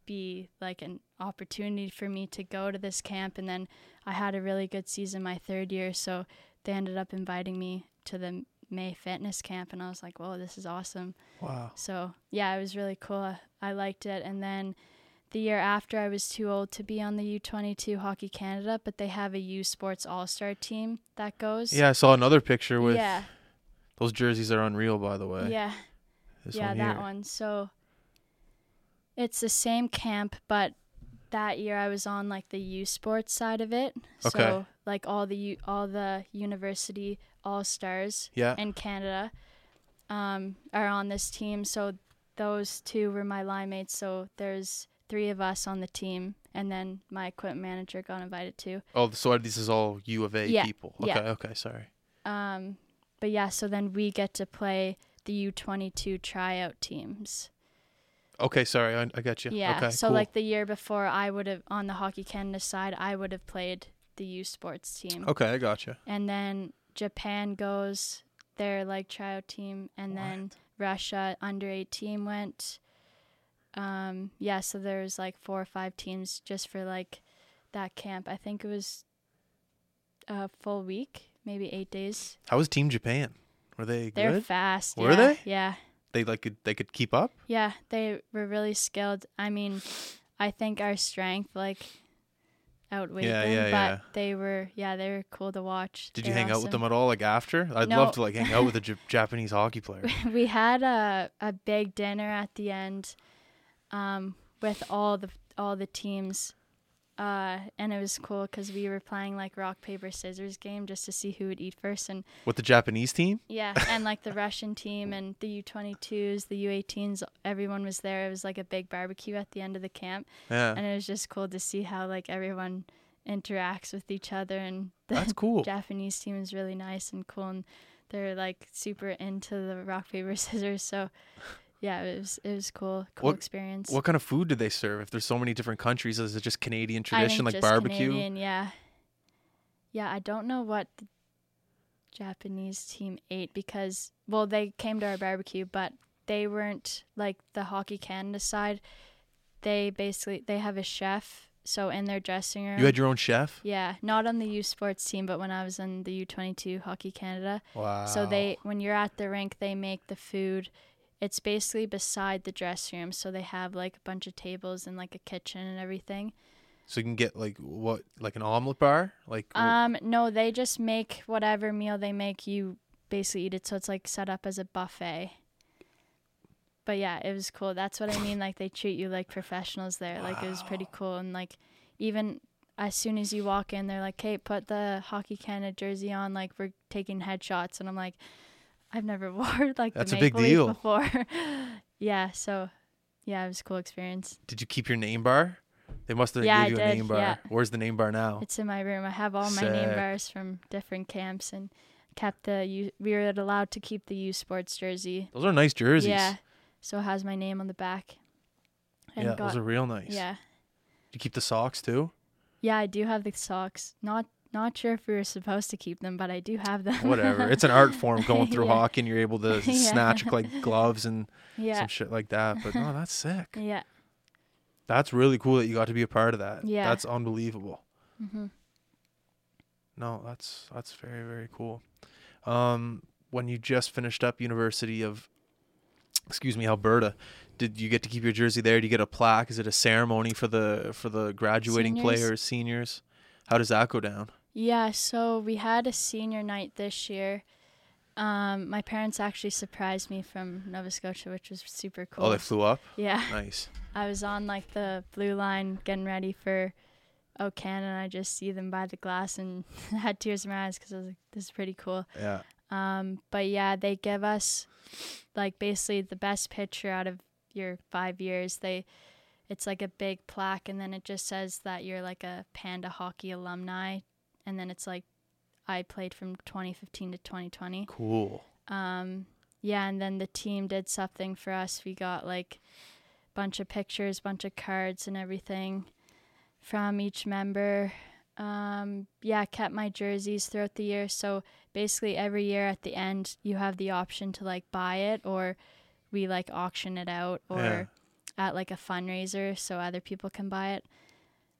be like an opportunity for me to go to this camp and then I had a really good season my third year so they ended up inviting me to the May fitness camp and I was like, "Whoa, this is awesome." Wow. So, yeah, it was really cool. I- I liked it and then the year after I was too old to be on the U22 Hockey Canada, but they have a U Sports All-Star team that goes. Yeah, I saw another picture with yeah. those jerseys are unreal by the way. Yeah, This yeah, one that one. So it's the same camp, but that year I was on like the U Sports side of it. Okay. So like all the U- all the university all stars Yeah. in Canada um, are on this team. So those two were my line mates. So there's three of us on the team, and then my equipment manager got invited too. Oh, so this is all U of A Yeah, people. Okay, yeah. okay, sorry. Um, but yeah, so then we get to play the U22 tryout teams. Okay, sorry, I, I got you. Yeah. Okay, so cool. like the year before, I would have on the Hockey Canada side, I would have played the U Sports team, Okay, I got you. and then Japan goes their like tryout team, and then Russia under 18 went. Um, yeah, so there was like four or five teams just for like that camp. I think it was a full week, maybe eight days. How was Team Japan? Were they They're good? fast. Were yeah, they? Yeah. They like could they could keep up? Yeah, they were really skilled. I mean, I think our strength like outweighed Yeah, them, yeah, but yeah. they were yeah, they were cool to watch. Did you They're hang out with them at all like after? I'd No. love to like hang out with a <laughs> J- Japanese hockey player. <laughs> we had a a big dinner at the end um with all the all the teams. Uh, and it was cool because we were playing like rock paper scissors game just to see who would eat first, and With the Japanese team? yeah, and like the Russian team and the U22s, the U18s, everyone was there. It was like a big barbecue at the end of the camp. Yeah. and it was just cool to see how like everyone interacts with each other and the That's cool. <laughs> japanese team is really nice and cool and they're like super into the rock paper <laughs> scissors so yeah it was it was cool cool What- experience What kind of food do they serve? If there's so many different countries, is it just Canadian I tradition think like just barbecue? Canadian, yeah yeah i don't know what the japanese team ate because well they came to our barbecue but they weren't like the hockey canada side they basically they have a chef so in their dressing room You had your own chef? Yeah, not on the U Sports team, but when I was in the U22 Hockey Canada. Wow. So they, when you're at the rink, they make the food. It's basically beside the dressing room, so they have like a bunch of tables and like a kitchen and everything. So you can get like what like an omelet bar? Like Um, no, they just make whatever meal they make. You basically eat it, so it's like set up as a buffet. But yeah, it was cool. That's what I mean. Like they treat you like professionals there. Like it was pretty cool, and like even as soon as you walk in, they're like, "Hey, put the Hockey Canada jersey on. Like we're taking headshots." And I'm like, "I've never <laughs> wore like that. That's a big deal. before." <laughs> yeah, so yeah, it was a cool experience. did you keep your name bar? They must have Yeah, gave you I a did, name bar. yeah. Where's the name bar now? It's in my room. I have all my name bars from different camps and kept the U. We were allowed to keep the U Sports jersey. Those are nice jerseys. Yeah, so it has my name on the back. Yeah, got, those are real nice. yeah, Did you keep the socks too? yeah. I do have the socks. Not not sure if we were supposed to keep them, but I do have them. Whatever. it's an art form going <laughs> through Yeah. hockey and you're able to <laughs> Yeah. snatch like gloves and yeah, some shit like that. But no, that's <laughs> sick. yeah. That's really cool that you got to be a part of that. Yeah. That's unbelievable. hmm No, that's that's very very cool. Um, when you just finished up University of, excuse me, Alberta, did you get to keep your jersey there? Do you get a plaque? Is it a ceremony for the for the graduating Seniors? players, seniors? How does that go down? Yeah, so we had a senior night this year. Um, my parents actually surprised me from Nova Scotia, which was super cool. Oh, they flew up. yeah. Nice. <laughs> I was on like the blue line getting ready for Ocan, and I just see them by the glass and <laughs> had tears in my eyes because I was like, "This is pretty cool." Yeah. Um, but yeah, they give us like basically the best picture out of your five years. They, it's like a big plaque, and then it just says that you're like a Panda hockey alumni, and then it's like I played from 2015 to 2020. Cool. Um, yeah, and then the team did something for us. We got like a bunch of pictures, bunch of cards, and everything from each member. Um, yeah, kept my jerseys throughout the year. So basically, every year at the end, you have the option to like buy it, or we like auction it out, or Yeah. at like a fundraiser so other people can buy it.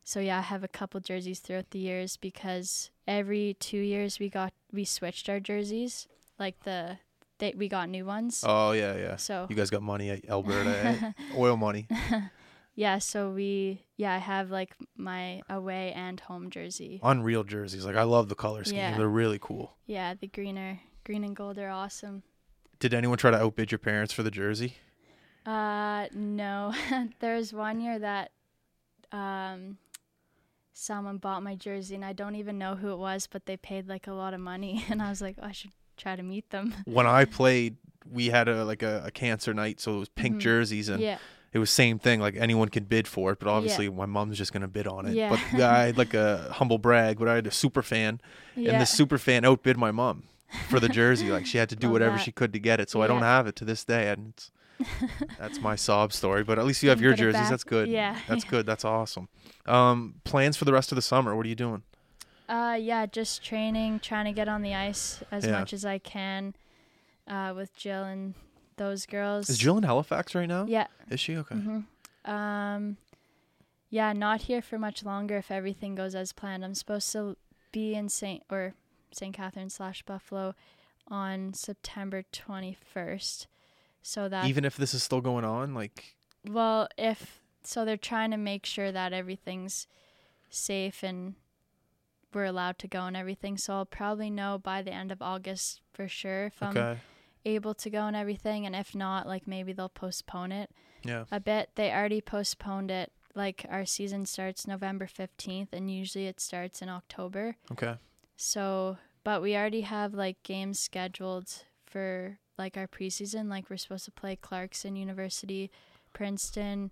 So yeah, I have a couple jerseys throughout the years because every two years we got we switched our jerseys, like the they we got new ones. Oh yeah, yeah. So You guys got money at Alberta, eh? <laughs> oil money. <laughs> yeah, so we yeah I have like my away and home jersey. Unreal jerseys. Like I love the color scheme. Yeah. They're really cool. Yeah, the greener green and gold are awesome. Did anyone try to outbid your parents for the jersey? Uh no, <laughs> there's one year that um someone bought my jersey and I don't even know who it was, but they paid like a lot of money <laughs> and I was like, oh, I should try to meet them. <laughs> When I played, we had a like a, a cancer night, so it was pink Mhm. jerseys and yeah. it was same thing. Like anyone could bid for it, but obviously my mom's just gonna bid on it. Yeah. But <laughs> I had like a humble brag, but I had a super fan, and Yeah. the super fan outbid my mom for the jersey. like she had to do Love whatever that. she could to get it. So I don't have it to this day, and it's, <laughs> that's my sob story. But at least you have your jerseys. That's good. Yeah. That's <laughs> good. That's awesome. Um, plans for the rest of the summer? What are you doing? Uh, yeah, just training, trying to get on the ice as Yeah. much as I can, uh, with Jill and those girls. Is Jill in Halifax right now? Yeah. Is she okay? hmm Um, yeah, not here for much longer if everything goes as planned. I'm supposed to be in Saint or St. Catherine slash Buffalo on September 21st. So that Even if this is still going on, like well, if so, they're trying to make sure that everything's safe and we're allowed to go and everything. So I'll probably know by the end of August for sure if I'm able to go and everything. And if not, like maybe they'll postpone it yeah, a bit. They already postponed it. Like our season starts November 15th, and usually it starts in October. okay, So, but we already have like games scheduled for like our preseason. Like we're supposed to play Clarkson University, Princeton,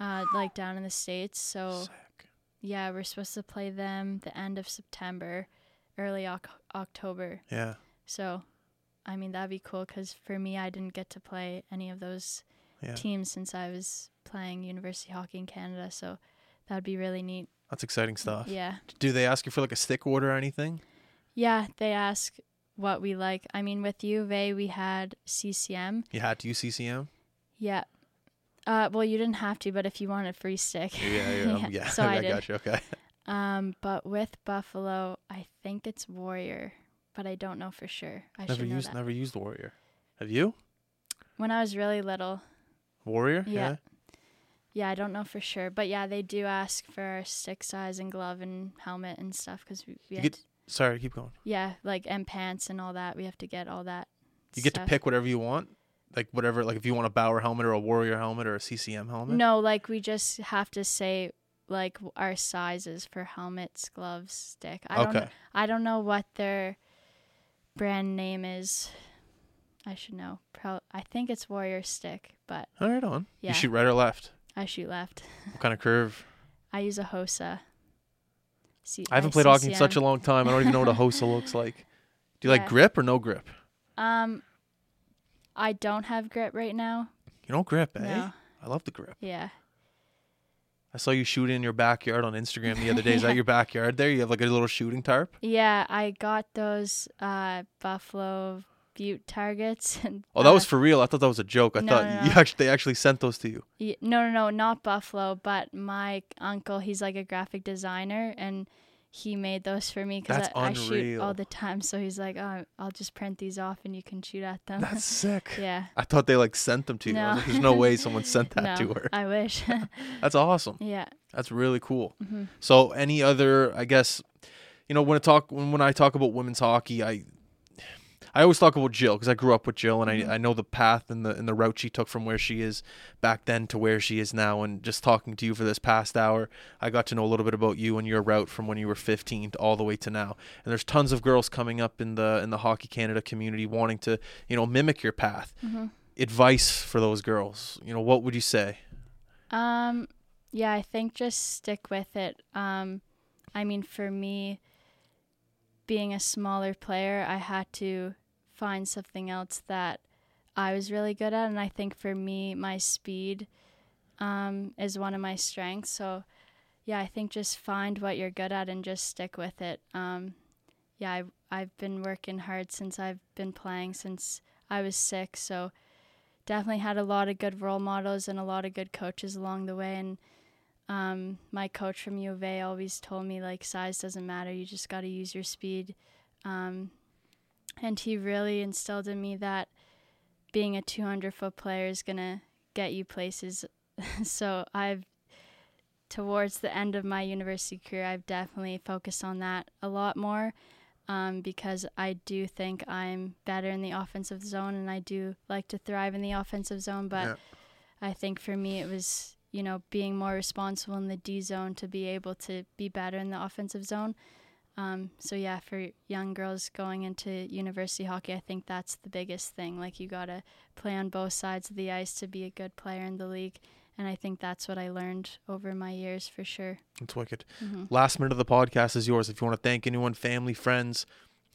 uh, like down in the states. So sick. yeah, we're supposed to play them the end of September, early Oc- October. Yeah, So, I mean that'd be cool because for me, I didn't get to play any of those yeah. teams since I was playing university hockey in Canada. So that'd be really neat. That's exciting stuff. Yeah. Do they ask you for like a stick order or anything? Yeah, they ask what we like. I mean, with U of A, we had CCM. You had to use CCM. Yeah. Uh, well, you didn't have to, but if you wanted free stick. Yeah, yeah, um, <laughs> yeah. So <laughs> I, I got you. Okay. Um, but with Buffalo, I think it's Warrior, but I don't know for sure. I never should know used, that. never used Warrior. Have you? When I was really little, Warrior. Yeah. yeah, I don't know for sure, but yeah, they do ask for our stick size and glove and helmet and stuff because we, we You had get- Sorry, keep going. Yeah, like and pants and all that. We have to get all that. You get to pick whatever you want. Like whatever. Like if you want a Bauer helmet or a Warrior helmet or a CCM helmet. No, like we just have to say like our sizes for helmets, gloves, stick. I don't. Okay. I don't know what their brand name is. I should know. Pro- I think it's Warrior Stick, but All right, on. Yeah. You shoot right or left. I shoot left. What kind of curve? I use a Hossa. C- I haven't played hockey in such a long time. I don't even know what a Hossa <laughs> looks like. Do you like grip or no grip? Um, I don't have grip right now. You don't grip, eh? No. I love the grip. Yeah. I saw you shoot in your backyard on Instagram the other day. Is that <laughs> your backyard there? You have like a little shooting tarp? Yeah, I got those uh Buffalo Beaut targets. <laughs> And, Oh, that uh, was for real. I thought that was a joke. I No, thought no, you no. actually they actually sent those to you. Y- No, no, no, not Buffalo, but my uncle, he's like a graphic designer and he made those for me because I, I shoot all the time. So he's like, oh, I'll just print these off and you can shoot at them. That's <laughs> sick. yeah. I thought they like sent them to you. No. like, There's no way <laughs> someone sent that to her. I wish. That's awesome. yeah. That's really cool. hmm So any other, I guess, you know, when I talk when, when I talk about women's hockey, I I always talk about Jill because I grew up with Jill and Mhm. I, I know the path and the and the route she took from where she is back then to where she is now. And just talking to you for this past hour, I got to know a little bit about you and your route from when you were 15 to all the way to now. And there's tons of girls coming up in the in the Hockey Canada community wanting to you know mimic your path. hmm Advice for those girls, you know, what would you say? Um, yeah, I think just stick with it. Um, I mean, for me, being a smaller player, I had to find something else that I was really good at. And I think for me, my speed um, is one of my strengths. So, yeah, I think just find what you're good at and just stick with it. Um, yeah, I've, I've been working hard since I've been playing since I was six. So, definitely had a lot of good role models and a lot of good coaches along the way. And um, my coach from U of A always told me, like, size doesn't matter. You just got to use your speed. Um, and he really instilled in me that being a 200 foot player is going to get you places. <laughs> so I've, towards the end of my university career, I've definitely focused on that a lot more um, because I do think I'm better in the offensive zone and I do like to thrive in the offensive zone. But Yeah. I think for me, it was, you know, being more responsible in the D zone to be able to be better in the offensive zone. Um, so yeah, for young girls going into university hockey, I think that's the biggest thing. Like you gotta play on both sides of the ice to be a good player in the league, and I think that's what I learned over my years for sure. It's wicked. hmm Last minute of the podcast is yours. If you want to thank anyone, family, friends,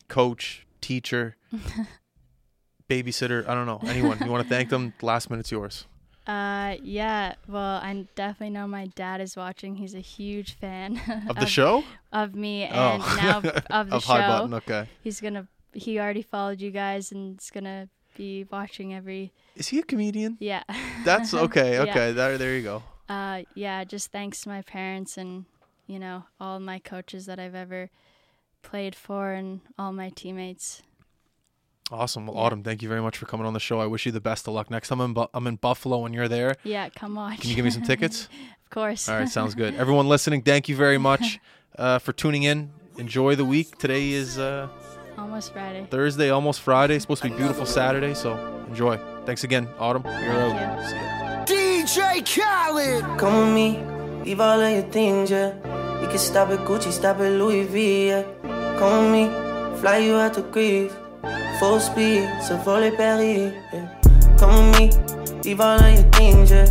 coach, teacher, <laughs> babysitter, I don't know, anyone, you want to thank them, <laughs> last minute's yours. Uh, yeah. Well, I definitely know my dad is watching. He's a huge fan Of the show? of me and oh. now of the of show. <laughs> High Button, okay. He's gonna. He already followed you guys and is gonna be watching every. Is he a comedian? Yeah. That's <laughs> okay, Yeah. okay. There, there you go. uh, yeah, just thanks to my parents and you know all my coaches that I've ever played for and all my teammates. Awesome. Well, Yeah. Autumn, thank you very much for coming on the show. I wish you the best of luck next time. I'm in, Bu- I'm in Buffalo when you're there. Yeah, come on. Can you give me some tickets? <laughs> of course. All right, sounds good. <laughs> Everyone listening, thank you very much uh, for tuning in. Enjoy the week. Today is uh, Almost Friday. Thursday, almost Friday. It's supposed to be beautiful Saturday, so enjoy. Thanks again, Autumn. You're Thank you. See ya. DJ Khaled. Come with me, leave all of your things, yeah. You can stop at Gucci, stop at Louis V, yeah. Come with me, fly you out to Greece. Full speed, so volley Paris, yeah. Come with me, leave all of your things, yeah.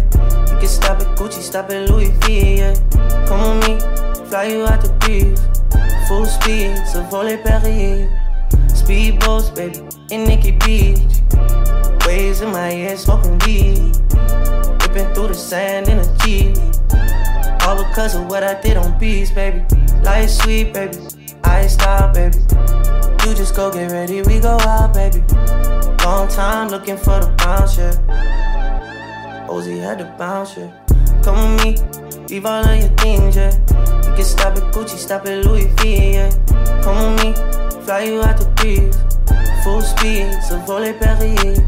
You can stop at Gucci, stop at Louis V, yeah. Come with me, fly you out to Greece. Full speed, so volley Paris. Speedboats, baby, in Nikki Beach. Waves in my head, smoking weed. Ripping through the sand in a Jeep. All because of what I did on beats, baby. Life sweet, baby. I stop, baby. You just go get ready, we go out, baby. Long time looking for the bounce, yeah. Ozzy had to bounce, yeah. Come with me, leave all of your things, yeah. You can stop at Gucci, stop at Louis V, yeah. Come with me, fly you out to Greece. Full speed, so volley Paris.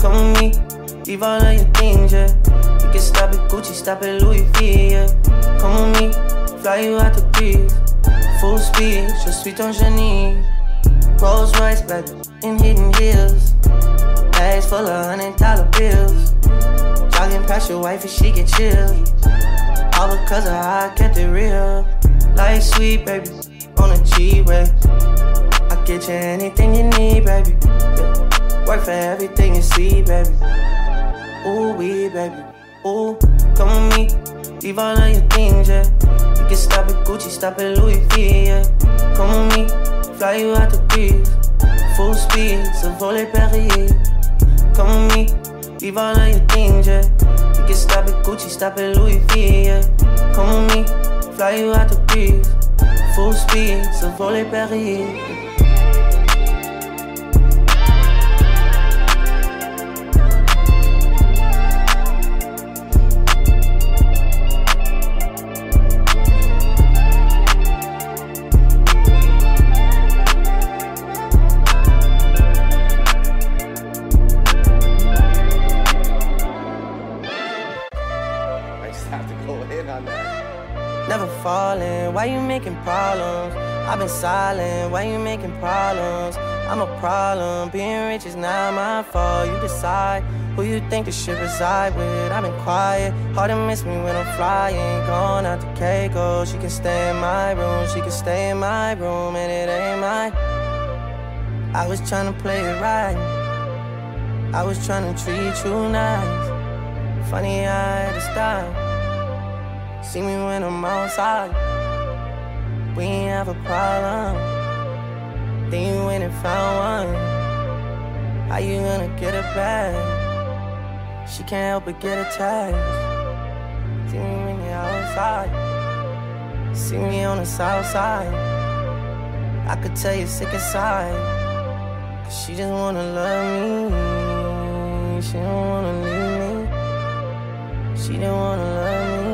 Come with me, leave all of your things, yeah. You can stop at Gucci, stop at Louis V, yeah. Come with me, fly you out to Greece. Full speed, je suis ton génie. Rolls Royce, baby, in hidden hills. Bags full of hundred dollar bills. Jogging past your wife and she get chill. All because of how I kept it real. Life sweet, baby, on a G-Way. I get you anything you need, baby. Yeah. Work for everything you see, baby. Ooh, we, baby. Ooh, come with me. Leave all of your things, yeah. You can stop at Gucci, stop at Louis V, yeah. Come with me. Fly you out to Greece. Full speed, so volley Paris. Come with me. Leave all of your things, yeah. You can stop at Gucci, stop at Louis V, yeah. Come with me. Fly you out to Greece. Full speed, so volley Paris. Problem, being rich is not my fault. You decide who you think the shit reside with. I've been quiet, hard to miss me when I'm flying. Gone out to Keiko, she can stay in my room, she can stay in my room, and it ain't mine. I was trying to play it right, I was trying to treat you nice. Funny, I had to stop. See me when I'm outside. We ain't have a problem. Then you went and found one. How you gonna get it back? She can't help but get attached. See me when you're outside. See me on the south side. I could tell you're sick inside. Cause she just wanna love me. She don't wanna leave me. She don't wanna love me.